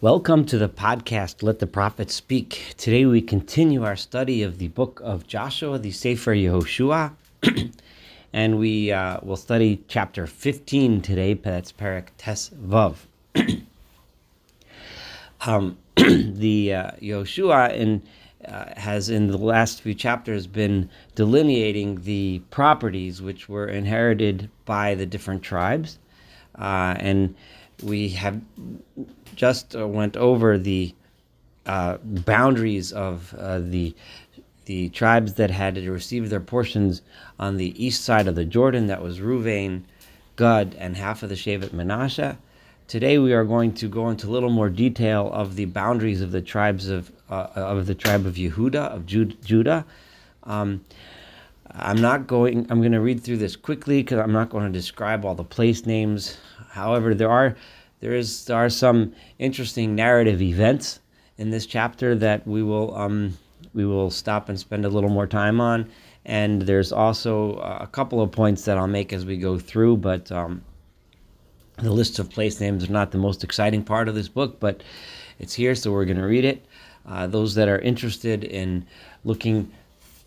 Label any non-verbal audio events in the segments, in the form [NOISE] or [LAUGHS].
Welcome to the podcast, Let the Prophet Speak. Today we continue our study of the book of Joshua, the Sefer Yehoshua, [CLEARS THROAT] and we uh, will study chapter 15 today, that's Parak Tes Vav. [CLEARS THROAT] um, [CLEARS THROAT] the uh, Yehoshua in, uh, has, in the last few chapters, been delineating the properties which were inherited by the different tribes. Uh, and we have just uh, went over the uh, boundaries of uh, the the tribes that had received their portions on the east side of the Jordan. That was Ruvain, Gad, and half of the Shevet Menashe. Today we are going to go into a little more detail of the boundaries of the tribes of uh, of the tribe of Yehuda of Judah. Um, I'm not going. I'm going to read through this quickly because I'm not going to describe all the place names. However, there are there is there are some interesting narrative events in this chapter that we will um, we will stop and spend a little more time on. And there's also a couple of points that I'll make as we go through, but um, the list of place names are not the most exciting part of this book, but it's here, so we're going to read it. Uh, those that are interested in looking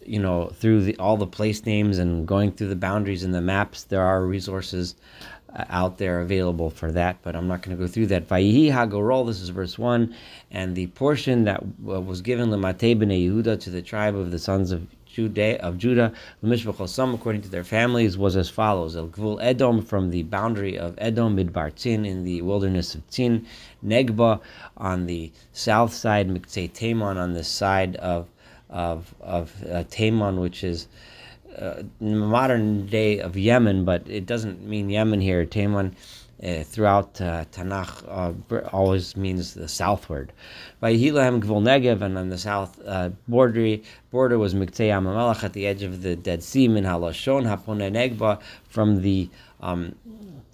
you know through the, all the place names and going through the boundaries and the maps there are resources uh, out there available for that, but I'm not going to go through that. Vayihi Hagorol, this is verse 1, and the portion that was given Lemate B'nei Yehuda to the tribe of the sons of Judah, of Judah, Lemishvachosam, according to their families, was as follows: El Gvul Edom from the boundary of Edom, Midbar Tzin, in the wilderness of Tzin, Negba on the south side, Miktsei Taman on the side of of of uh, Taman, which is uh, modern day of Yemen, but it doesn't mean Yemen here. Taman uh, throughout uh, Tanakh uh, always means the southward. By Hilahem Gvul Negev, and on the south uh, border, border was Miktei Amamelech at the edge of the Dead Sea, Min Halashon Hapone Negba, from the um,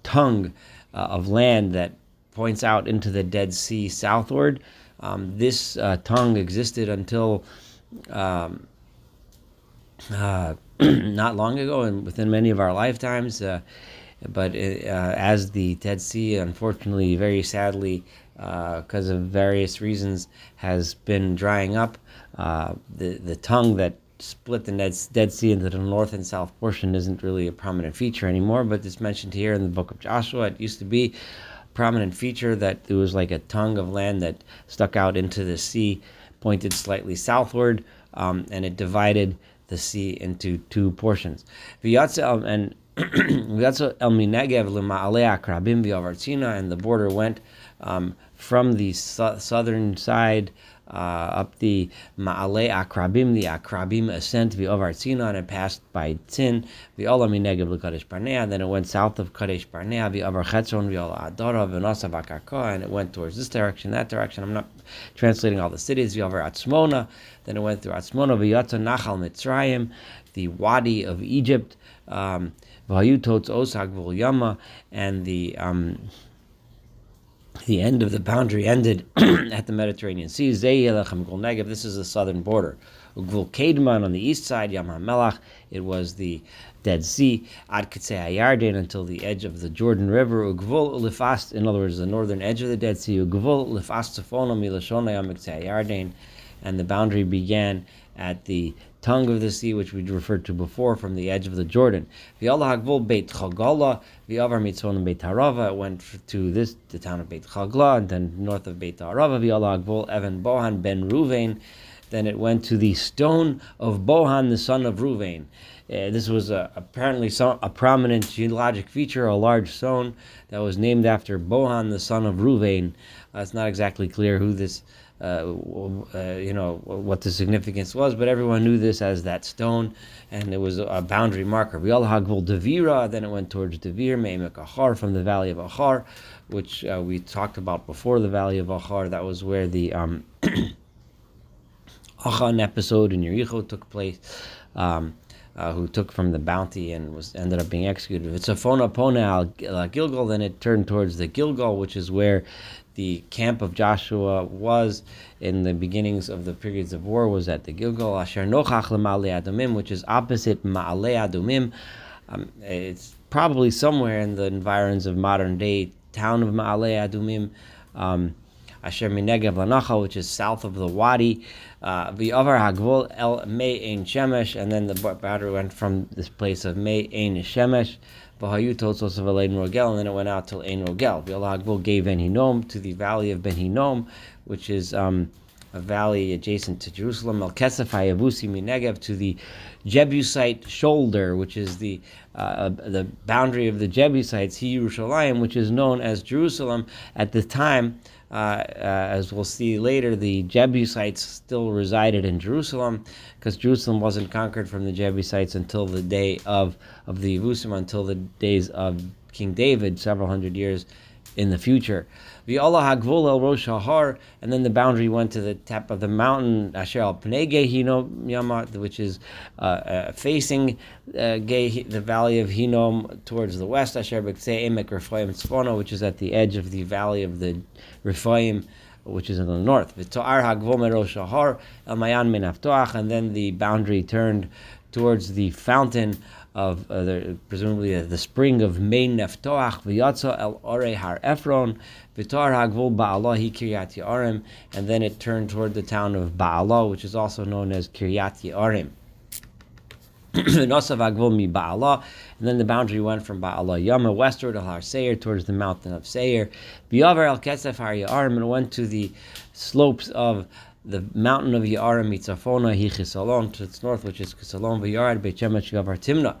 tongue of land that points out into the Dead Sea southward. Um, this tongue existed until um, [CLEARS THROAT] not long ago and within many of our lifetimes. Uh, but it, uh, as the Dead Sea, unfortunately, very sadly, because uh, of various reasons, has been drying up, uh, the the tongue that split the Dead Sea into the north and south portion isn't really a prominent feature anymore. But it's mentioned here in the book of Joshua. It used to be a prominent feature that there was like a tongue of land that stuck out into the sea, pointed slightly southward, um, and it divided the sea into two portions. V'yatzel and [CLEARS THROAT] el minegev and the border went um, from the su- southern side uh, up the Ma'ale Akrabim, the Akrabim ascent v'ovar Tzina, and it passed by Tzin, v'ola minegev l'kadesh Barnea, and then it went south of Kadesh Barnea, v'ovar Chetzon, v'ola Adara, v'nosa v'akarka, and it went towards this direction, that direction. I'm not translating all the cities, v'ovar Atzmona, then it went through Atzmona, v'yatza Nachal Mitzrayim, the Wadi of Egypt, um, v'hayutot Osag v'yama, and the um, the end of the boundary ended [CLEARS THROAT] at the Mediterranean Sea. Negev, This is the southern border. Ugvul Kedman on the east side, Yam HaMelach, it was the Dead Sea, Ad Yarden until the edge of the Jordan River, Ugvul Lifast, in other words, the northern edge of the Dead Sea, Ugvul Lifast Tzafona Milashona Yam Yarden, and the boundary began at the tongue of the sea, which we referred to before, from the edge of the Jordan. V'yallah hagvul Beit Chagala, Beit Harava. It went to this the town of Beit Chagla, and then north of Beit Harava. V'yallah hagvul Evan Bohan ben Ruvain. Then it went to the stone of Bohan, the son of Ruvain. Uh, this was apparently some, a prominent geologic feature, a large stone that was named after Bohan, the son of Ruvain. Uh, it's not exactly clear who this uh, you know what the significance was, but everyone knew this as that stone, and it was a boundary marker. Vial Hagvul Devira, then it went towards Devir, Meimek from the valley of Achar, which uh, we talked about before the valley of Achar. That was where the um, [CLEARS THROAT] Achan episode in Yericho took place. Um, uh, who took from the bounty and was ended up being executed. If it's a al Gilgal, then it turned towards the Gilgal, which is where the camp of Joshua was in the beginnings of the periods of war was at the Gilgal, Asher Nochach Adumim, which is opposite Ma'ale Adumim. Um, it's probably somewhere in the environs of modern day town of Ma'ale Adumim. Um, asher minegev lanacha, which is south of the wadi. Uh, V'avar hagvul el mei ein shemesh, and then the boundary went from this place of mei ein shemesh. V'hayu totzos of Ein Rogel, and then it went out till Ein Rogel. V'al hagvul gave Ben Hinnom to the valley of Ben Hinnom, which is um, a valley adjacent to Jerusalem. El Kesef Hayavusi Minegev to the Jebusite shoulder, which is the uh, the boundary of the Jebusites, He Yerushalayim, which is known as Jerusalem at the time. Uh, as we'll see later, the Jebusites still resided in Jerusalem because Jerusalem wasn't conquered from the Jebusites until the day of of the Yevusim, until the days of King David, several hundred years in the future. V'Allah hagvul el rosh hahar, and then the boundary went to the top of the mountain Asher al pnei Hinnom Yamat, which is uh, uh, facing uh, the valley of Hinnom towards the west. Asher b'ktzei emek Rephaim tzfono, which is at the edge of the valley of the Rephaim which is in the north. And then the boundary turned towards the fountain of uh, the, presumably uh, the spring of Mein Neftoach v'yatza el Ore Har Ephron v'tar hagvul Ba'alah Kiryat Ye'arim and then it turned toward the town of Ba'alah which is also known as Kiryat Ye'arim. [CLEARS THROAT] Nosav hagvul mi Ba'alah and then the boundary went from Ba'alah Yama westward al Har Seir towards the mountain of Seir v'yaver el Kesef Har Ye'arim and went to the slopes of the mountain of Yarim mitzafona hi chisalon to its north, which is Chisalon v'yard beit shemesh gavar timna.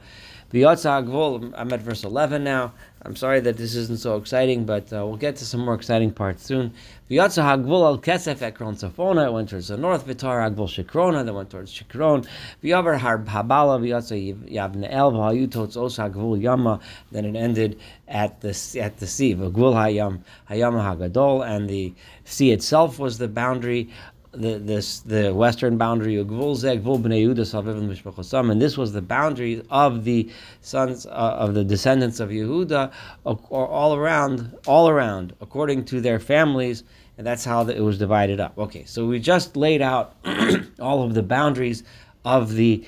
V'yotza agvol. I'm at verse 11 now. I'm sorry that this isn't so exciting, but uh, we'll get to some more exciting parts soon. V'yotza hagvol al kesef ekron tzafona. It went towards the north. V'tar hagvol shikrona. That went towards Shikron. V'yavar har habala. V'yotza yavne el v'hayutot os hagvol yama. Then it ended at the at the sea. V'gvul hayam hayama hagadol. And the sea itself was the boundary the this the western boundary of Bnei and this was the boundary of the sons uh, of the descendants of Yehuda, all around, all around, according to their families, and that's how it was divided up. Okay, so we just laid out [CLEARS THROAT] all of the boundaries of the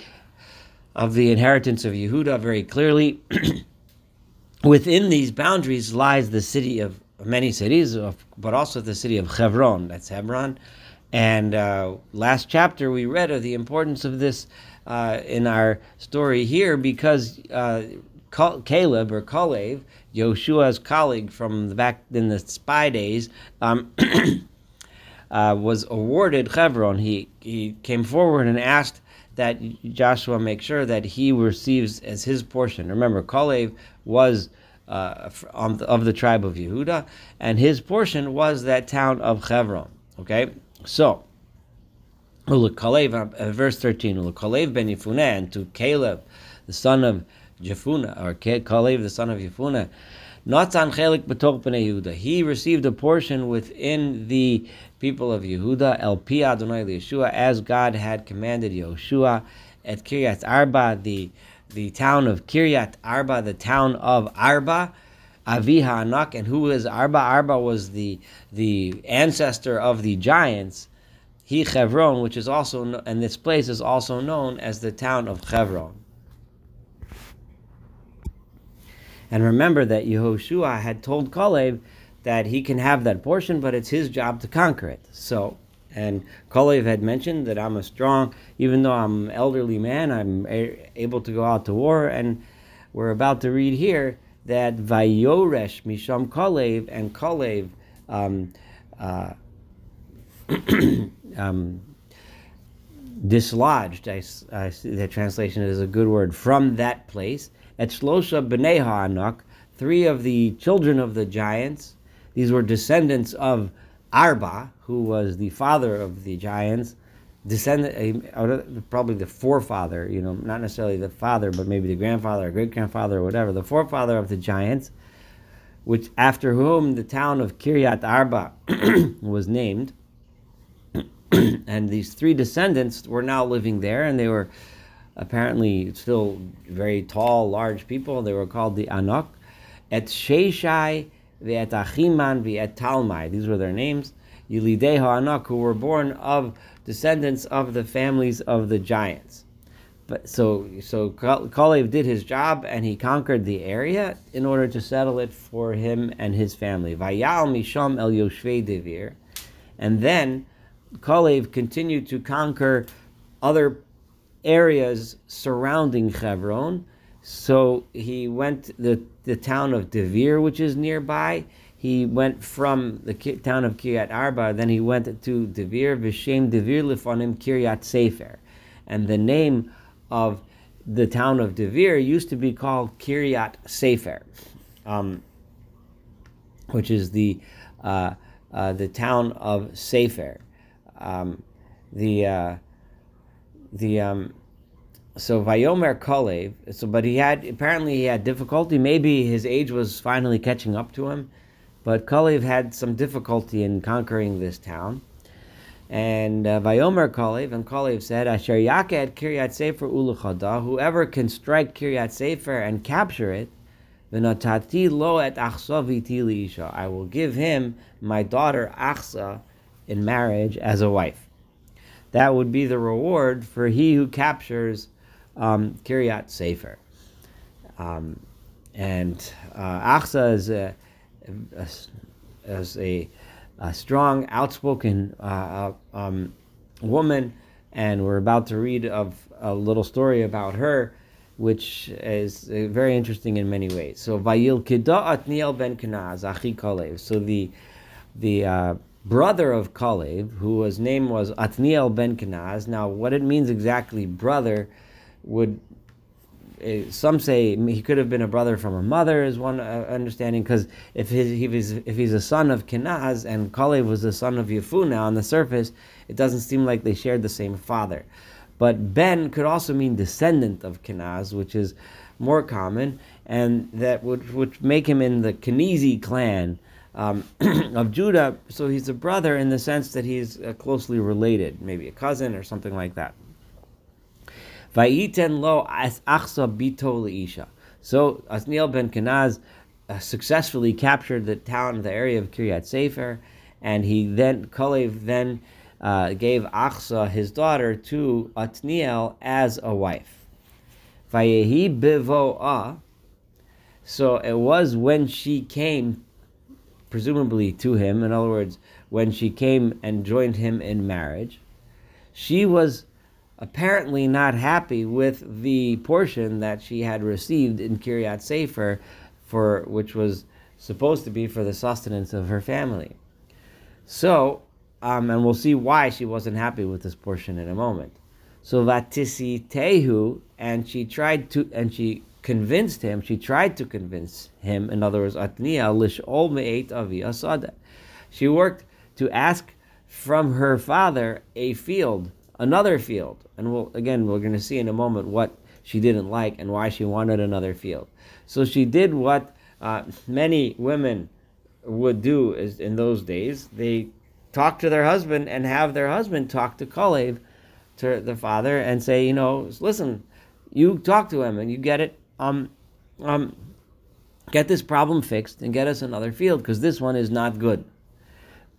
of the inheritance of Yehuda very clearly. [CLEARS THROAT] Within these boundaries lies the city of many cities, but also the city of Hebron. That's Hebron. And uh, last chapter we read of the importance of this uh, in our story here because uh, Caleb or Kalev, Yoshua's colleague from the back in the spy days, um, [CLEARS THROAT] uh, was awarded Hebron. He he came forward and asked that Joshua make sure that he receives as his portion. Remember, Kalev was. Uh, of the tribe of Yehuda, and his portion was that town of Hebron. Okay, so, Ulukalev, uh, verse 13, Ulukalev ben Yifune, and to Caleb, the son of Jephunneh, or Caleb, the son of Yifune, Natan Chelik B'toch B'nei Yehuda. He received a portion within the people of Yehuda, El Pi Adonai Yeshua, as God had commanded Yeshua at Kiryat Arba, the the town of Kiryat Arba, the town of Arba, Aviha Anak, and who is Arba? Arba was the the ancestor of the giants. He Chevron, which is also and this place is also known as the town of Chevron. And remember that Yehoshua had told Kalev that he can have that portion, but it's his job to conquer it. So, and Kalev had mentioned that I'm a strong, even though I'm an elderly man, I'm a- able to go out to war. And we're about to read here that Vayoresh Misham Kalev and Kalev um, uh, [CLEARS THROAT] um, dislodged. I, I see that translation is a good word from that place. At Shlosha B'nei Ha'anak, three of the children of the giants. These were descendants of Arba, who was the father of the giants, descendant, probably the forefather, you know, not necessarily the father, but maybe the grandfather or great grandfather or whatever, the forefather of the giants, which after whom the town of Kiryat Arba [CLEARS THROAT] was named. [CLEARS THROAT] and these three descendants were now living there, and they were apparently still very tall, large people. They were called the Anak. Et Sheshai, the Et Achiman, the Et Talmai. These were their names. Yilidei Ha'anak, who were born of descendants of the families of the giants. But so so Kalev did his job and he conquered the area in order to settle it for him and his family. Vayal misham el Yoshvei Devir, And then Kalev continued to conquer other areas surrounding Hebron. So he went the the town of Devir, which is nearby. He went from the town of Kiryat Arba, then he went to Devir, Vishem Devir Lifonim Kiryat Sefer. And the name of the town of Devir used to be called Kiryat Sefer, um, which is the uh, uh, the town of Sefer. Um, the uh, the um, so Vayomer Kalev. So, but he had apparently he had difficulty. Maybe his age was finally catching up to him, but Kalev had some difficulty in conquering this town. And uh, Vayomer Kalev and Kalev said, "Asher Yaked Kiryat Sefer Uluchada. Whoever can strike Kiryat Sefer and capture it." V'natati lo et achsa v'ti isha. I will give him my daughter Achsa in marriage as a wife. That would be the reward for he who captures um, Kiryat Sefer. Um, and uh, Achsa is a, a, is a, a strong, outspoken uh, uh, um, woman, and we're about to read of a little story about her which is uh, very interesting in many ways. So Vayil Kida Atniel ben Kenaz, Achi Kalev. So the the uh, brother of Kalev, whose name was Atniel ben Kenaz. Now, what it means exactly, brother, would uh, some say he could have been a brother from a mother, is one uh, understanding. Because if he was if he's a son of Kenaz and Kalev was the son of Yefuna, on the surface, it doesn't seem like they shared the same father. But Ben could also mean descendant of Kenaz, which is more common, and that would, would make him in the Kenizi clan um, [CLEARS THROAT] of Judah. So he's a brother in the sense that he's uh, closely related, maybe a cousin or something like that. Vayiten lo achsa bito isha. So Asniel ben Kenaz uh, successfully captured the town, the area of Kiryat Sefer, and he then Kalev then uh, gave Achsa, his daughter, to Atniel as a wife. Vayehi bivoa. So it was when she came, presumably to him, in other words, when she came and joined him in marriage, she was apparently not happy with the portion that she had received in Kiryat Sefer, for which was supposed to be for the sustenance of her family. So um, and we'll see why she wasn't happy with this portion in a moment. So Vatisi Tehu, and she tried to, and she convinced him. She tried to convince him. In other words, Atnia lish ol me'et avi asada. She worked to ask from her father a field, another field, and we'll again we're going to see in a moment what she didn't like and why she wanted another field. So she did what uh, many women would do is in those days. They talk to their husband and have their husband talk to Kalev, to the father, and say, you know, listen, you talk to him and you get it, um, um, get this problem fixed and get us another field because this one is not good.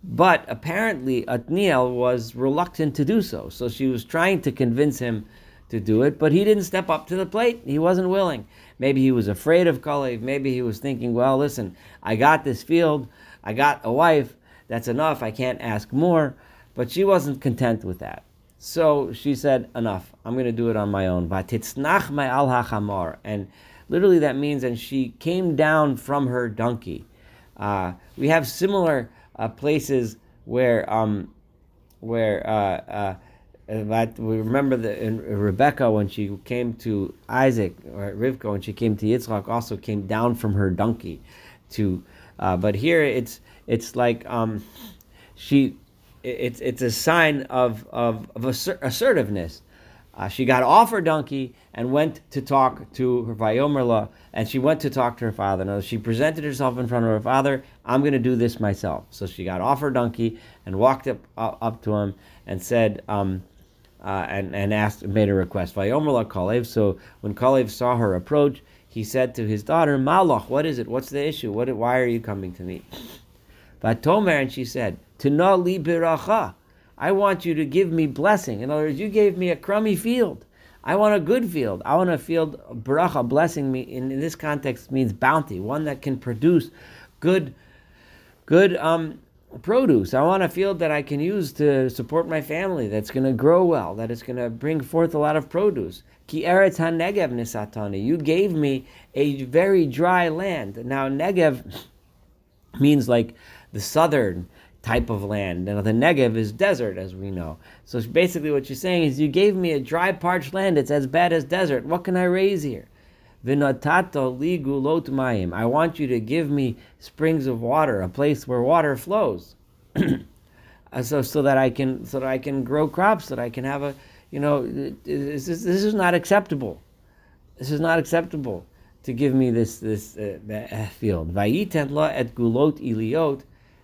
But apparently, Atniel was reluctant to do so. So she was trying to convince him to do it, but he didn't step up to the plate. He wasn't willing. Maybe he was afraid of Kalev. Maybe he was thinking, well, listen, I got this field, I got a wife, that's enough. I can't ask more. But she wasn't content with that. So she said, enough. I'm going to do it on my own. Vatitznach my al. And literally that means, and she came down from her donkey. Uh, we have similar uh, places where, um, where, uh, uh we remember that Rebecca when she came to Isaac or Rivka when she came to Yitzchak also came down from her donkey to uh, but here it's it's like um, she it's it's a sign of of, of assertiveness. Uh, she got off her donkey and went to talk to her Vayomerla, and she went to talk to her father. Now she presented herself in front of her father. I'm going to do this myself. So she got off her donkey and walked up up to him and said, um, uh, and and asked, made a request. Vayomerla Kalev. So when Kalev saw her approach, he said to his daughter, Malach, what is it? What's the issue? What? Why are you coming to me? Vatomer, and she said, Tana li biracha. I want you to give me blessing. In other words, you gave me a crummy field. I want a good field. I want a field, baracha, blessing me. In, in this context, means bounty, one that can produce good, good, um, produce. I want a field that I can use to support my family, that's going to grow well, that is going to bring forth a lot of produce. Ki eretz ha-negev nisatani. You gave me a very dry land. Now, Negev means like the southern type of land. Now, the Negev is desert, as we know. So basically, what you're saying is, you gave me a dry, parched land. It's as bad as desert. What can I raise here? Vinatato li gulot mayim. I want you to give me springs of water, a place where water flows, [CLEARS THROAT] so so that I can so that I can grow crops, that I can have a you know this is, this is not acceptable. This is not acceptable to give me this this uh, field. Vayiten la et gulot iliot,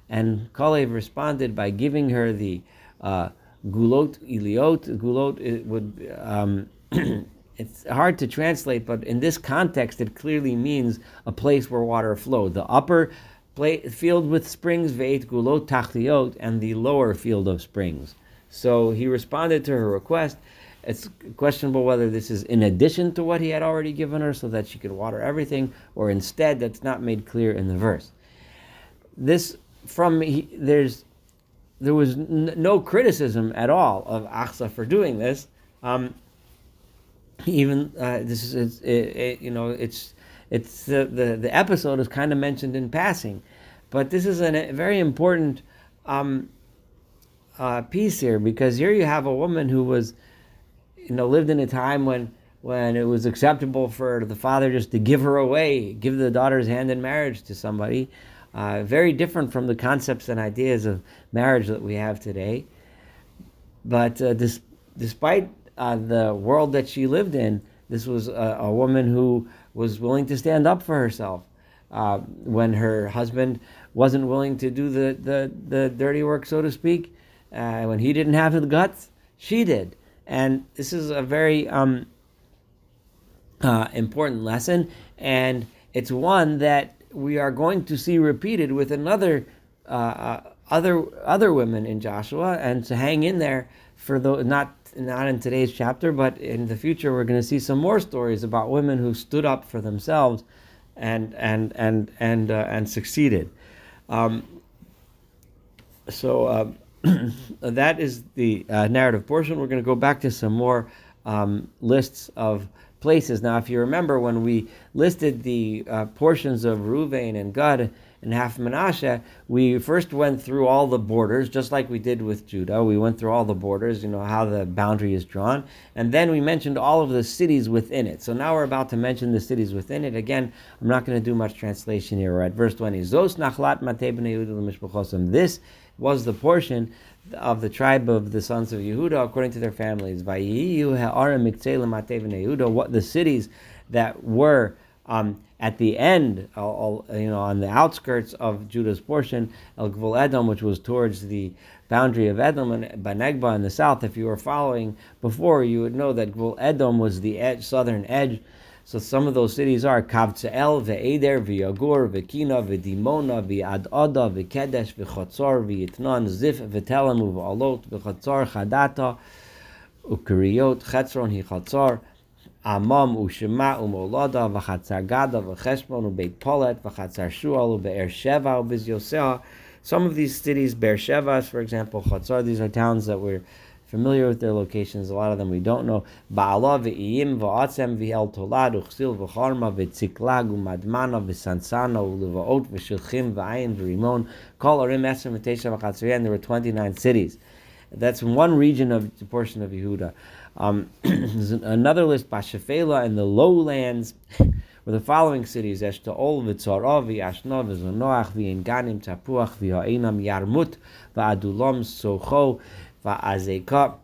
and Kalev responded by giving her the uh, gulot iliot. Gulot would. Um, [CLEARS THROAT] it's hard to translate, but in this context, it clearly means a place where water flowed. The upper field with springs, veit gulot tachliot, and the lower field of springs. So he responded to her request. It's questionable whether this is in addition to what he had already given her so that she could water everything, or instead, that's not made clear in the verse. This, from, he, there's, there was n- no criticism at all of Achsa for doing this. Um, even uh, this is it, it, you know it's it's the, the, the episode is kind of mentioned in passing, but this is a very important um, uh, piece here because here you have a woman who was you know lived in a time when when it was acceptable for the father just to give her away, give the daughter's hand in marriage to somebody. Uh, very different from the concepts and ideas of marriage that we have today. But uh, this, despite uh, the world that she lived in, this was a, a, woman who was willing to stand up for herself. Uh, when her husband wasn't willing to do the, the, the dirty work, so to speak, uh, when he didn't have the guts, she did. And this is a very um, uh, important lesson, and it's one that we are going to see repeated with another uh, uh, other other women in Joshua, and to hang in there for the not not in today's chapter, but in the future, we're going to see some more stories about women who stood up for themselves and and and and uh, and succeeded. Um, so uh, [CLEARS THROAT] that is the uh, narrative portion. We're going to go back to some more um, lists of places. Now, if you remember, when we listed the uh, portions of Ruvain and Gad and half Menashe, we first went through all the borders, just like we did with Judah. We went through all the borders, you know, how the boundary is drawn. And then we mentioned all of the cities within it. So now we're about to mention the cities within it. Again, I'm not going to do much translation here. At verse 20. Zos nachlat This was the portion of the tribe of the sons of Yehuda according to their families. What the cities that were um, at the end, uh, you know, on the outskirts of Judah's portion, El Gvul Edom, which was towards the boundary of Edom and Banegba in the south. If you were following before, you would know that Gvul Edom was the edge, southern edge. So some of those cities are Kavtzel, Ve'eder, Ve'yagur, Ve'kina, Ve'dimona, Ve'adada, Ve'kedesh, Ve'chotzor, Ve'yitnan, Zif, Ve'telam, Ve'alot, Ve'chotzor, Chadata, Ukariot, Chetzron, Hichotzor, Amam u'shema u'molada v'chatzar gada v'cheshbon u'beit polet v'chatzar shual u'be'er sheva u'biz Some of these cities, Be'er Shevas, for example, Chatzar, these are towns that we're familiar with their locations. A lot of them we don't know. Ba'ala v'iyim v'atzem v'el tolad u'chsil v'charma v'tziklag u'madmana v'sansana u'leva'ot v'shilchim v'ayin v'rimon kol arim esem v'tesha and there were 29 cities. That's one region of the portion of Yehuda. Um, [CLEARS THROAT] another list, Bashafela and the lowlands, [LAUGHS] were the following cities: Eshtaol, Vitzarov, Ashnov, Zonoach, V'en Ganim, Tapuach, V'ha'enam, Yarmut, V'adulam, Socho, V'azeka,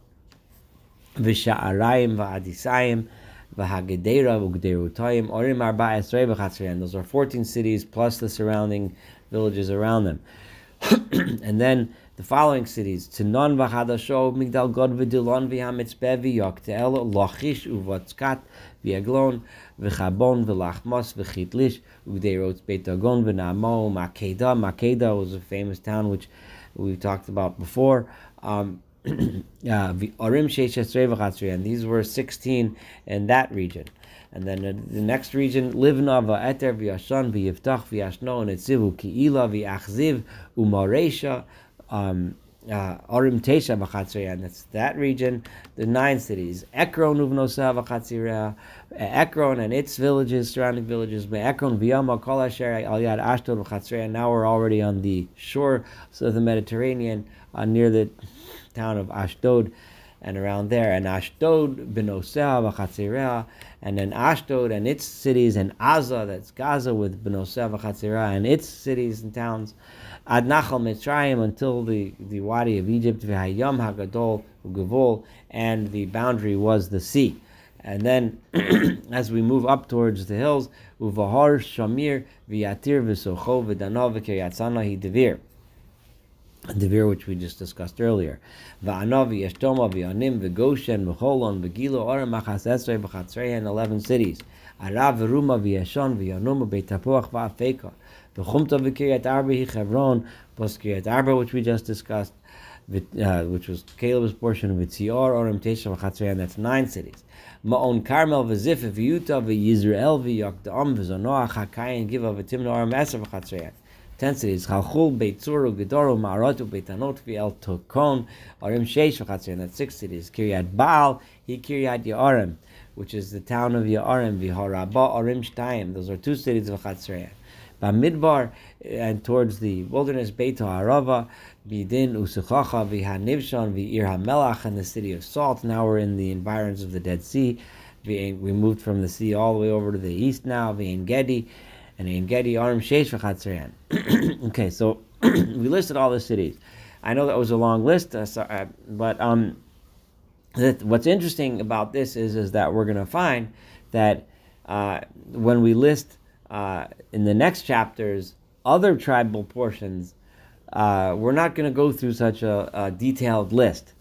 V'sha'arayim, V'adisayim, V'hagedera, V'gderutayim, Orim Arba Esrei, V'chatzreyan. Those are 14 cities plus the surrounding villages around them. [CLEARS THROAT] and then the following cities: Tinon v'Hadasho, Migdal God v'Dilon v'Hamitzpeh v'Yoktel, Lachish u'Vatzkat v'Eglon v'Chabon v'Lachmos v'Chitlish u'Gdeirot Beit Dagon v'Namo Makeda. Makeda was a famous town which we've talked about before. Um, [CLEARS THROAT] Arim and these were 16 in that region. And then the next region, Livna va'eter v'yashan v'yiftach v'yashno and etzivu ki'ila v'achziv u'maresha um, uh, Orim Tesha v'chatzreya, that's that region, the nine cities. Ekron uvnosa v'chatzreya, Ekron and its villages, surrounding villages, Ekron v'yama kol asher al yad Ashdod v'chatzreya. Now we're already on the shore of the Mediterranean, uh, near the town of Ashdod and around there. And Ashdod b'nosea v'chatzreya, and then Ashdod and its cities, and Aza, that's Gaza with b'nosea v'chatzreya, and its cities and towns. Ad Nachal Mitzrayim until the, the Wadi of Egypt, V'hayam Hagadol Ugavol, and the boundary was the sea. And then, [CLEARS THROAT] as we move up towards the hills, Uvahar Shamir V'yatir V'socho V'danov V'kiryatzana Devir. Devir, which we just discussed earlier. V'anav V'yashtoma V'yanim V'goshen V'cholon V'gilo Orem Machas Esrei V'chatzrei in 11 cities. Arav V'ruma V'yashon V'yanum V'betapuach V'afekah. The Chumta v'Kiryat Arba Chevron plus Kiryat Arba, which we just discussed, uh, which was Caleb's portion of Vitzior, Orem Tesha v'Chatzreyan, that's nine cities. Ma'on Carmel v'Zif v'Yuta v'Yisrael v'Yokdam v'Zonoach HaKayin Giva v'Timna Orem Eser v'Chatzreyan. Ten cities, Chalchul, Beit Tzuru, Gedoru, Ma'arotu, Beit Anot, V'El Tokon, Orem Sheish v'Chatzreyan, that's six cities. Kiryat Baal, He Kiryat Yaorem, which is the town of Yaorem, V'Haraba, Orem Shtayim, those are two cities of Chatzreyan. Bamidbar and towards the wilderness, Beit Harava, Bidin Usuchacha, Vihanivshan, Vi'ir HaMelach, and the city of Salt. Now we're in the environs of the Dead Sea. We moved from the sea all the way over to the east now, V'en Gedi, and Ein Gedi, Arim Sheish V'chatzreyan. [CLEARS THROAT] Okay, so [CLEARS THROAT] we listed all the cities. I know that was a long list, uh, uh, but um, that what's interesting about this is, is that we're going to find that uh, when we list uh, in the next chapters other tribal portions, uh, we're not going to go through such a, a detailed list.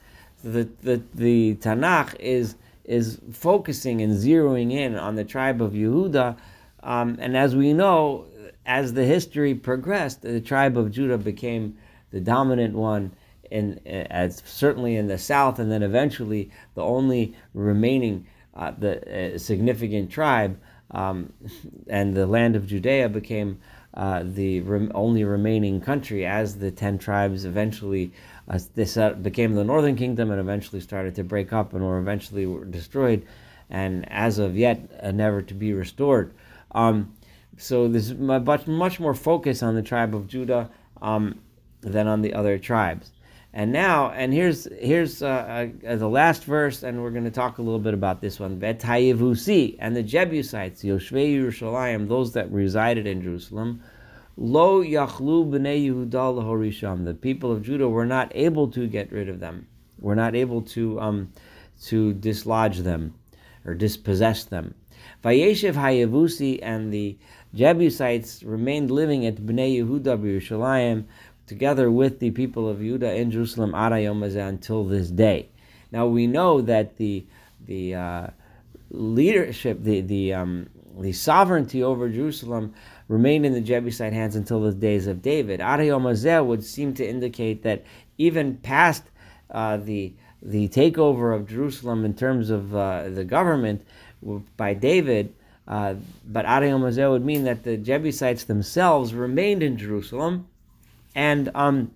The, the, the Tanakh is, is focusing and zeroing in on the tribe of Yehuda, um, and as we know, as the history progressed, the tribe of Judah became the dominant one in as certainly in the south, and then eventually the only remaining uh, the uh, significant tribe um, [LAUGHS] and the land of Judea became uh, the rem- only remaining country as the ten tribes eventually uh, this uh, became the northern kingdom and eventually started to break up and were eventually destroyed and as of yet uh, never to be restored. Um, so there's much, much more focus on the tribe of Judah um, than on the other tribes. And now, and here's here's uh, uh, the last verse, and we're going to talk a little bit about this one. Vetayivusi and the Jebusites, Yoshvei Yerushalayim, those that resided in Jerusalem, Lo Yachlu b'nei Yehuda lahorisham. The people of Judah were not able to get rid of them. Were not able to um, to dislodge them or dispossess them. Vayeshev Hayavusi and the Jebusites remained living at Bnei Yehuda b'Yerushalayim together with the people of Judah in Jerusalem Arayom until this day. Now we know that the the uh, leadership, the the um, the sovereignty over Jerusalem remained in the Jebusite hands until the days of David. Arayom would seem to indicate that even past uh, the the takeover of Jerusalem in terms of uh, the government by David, uh, but Arayom would mean that the Jebusites themselves remained in Jerusalem and um,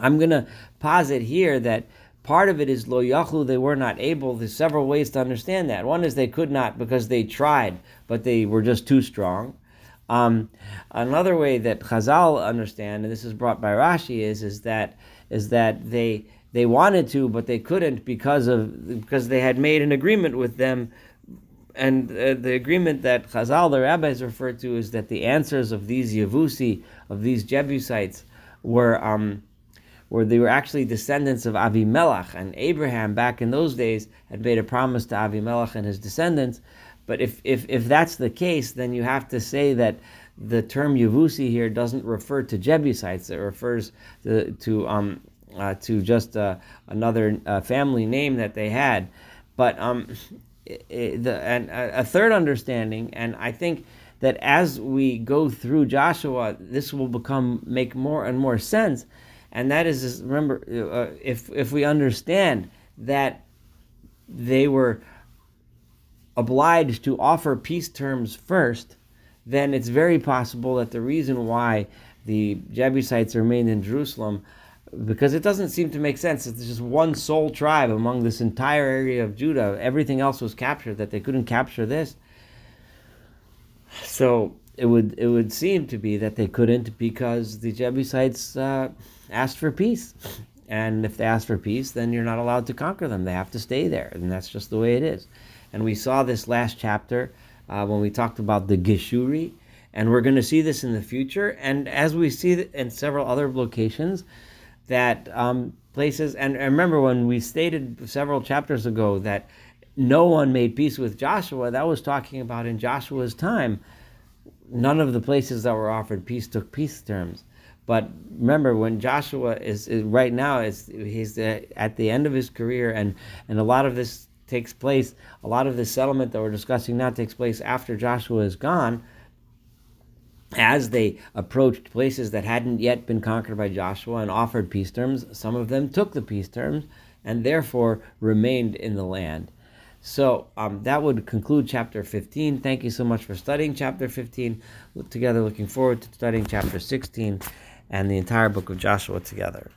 I'm going to posit here that part of it is lo yachlu, they were not able. There's several ways to understand that. One is they could not because they tried, but they were just too strong. Um, another way that Chazal understand, and this is brought by Rashi, is is that is that they they wanted to, but they couldn't because of because they had made an agreement with them and uh, the agreement that Chazal, the rabbis, refer to is that the answers of these Yavusi, of these Jebusites, were um, were they were actually descendants of Avimelech, and Abraham back in those days had made a promise to Avimelech and his descendants. But if, if, if that's the case, then you have to say that the term Yavusi here doesn't refer to Jebusites; it refers to to um, uh, to just uh, another uh, family name that they had. But um, the, and a third understanding, and I think that as we go through Joshua, this will become make more and more sense. And that is, just, remember, uh, if if we understand that they were obliged to offer peace terms first, then it's very possible that the reason why the Jebusites remained in Jerusalem because it doesn't seem to make sense. It's just one sole tribe among this entire area of Judah. Everything else was captured, that they couldn't capture this. So it would it would seem to be that they couldn't because the Jebusites uh, asked for peace, and if they ask for peace, then you're not allowed to conquer them. They have to stay there, and that's just the way it is. And we saw this last chapter uh, when we talked about the Geshuri, and we're going to see this in the future. And as we see in several other locations, that um, places, and, and remember when we stated several chapters ago that no one made peace with Joshua, that was talking about in Joshua's time. None of the places that were offered peace took peace terms. But remember, when Joshua is, is right now, is he's at the end of his career, and and a lot of this takes place. A lot of this settlement that we're discussing now takes place after Joshua is gone as they approached places that hadn't yet been conquered by Joshua and offered peace terms, some of them took the peace terms and therefore remained in the land. So um, that would conclude chapter 15. Thank you so much for studying chapter 15 together. Looking forward to studying chapter 16 and the entire book of Joshua together.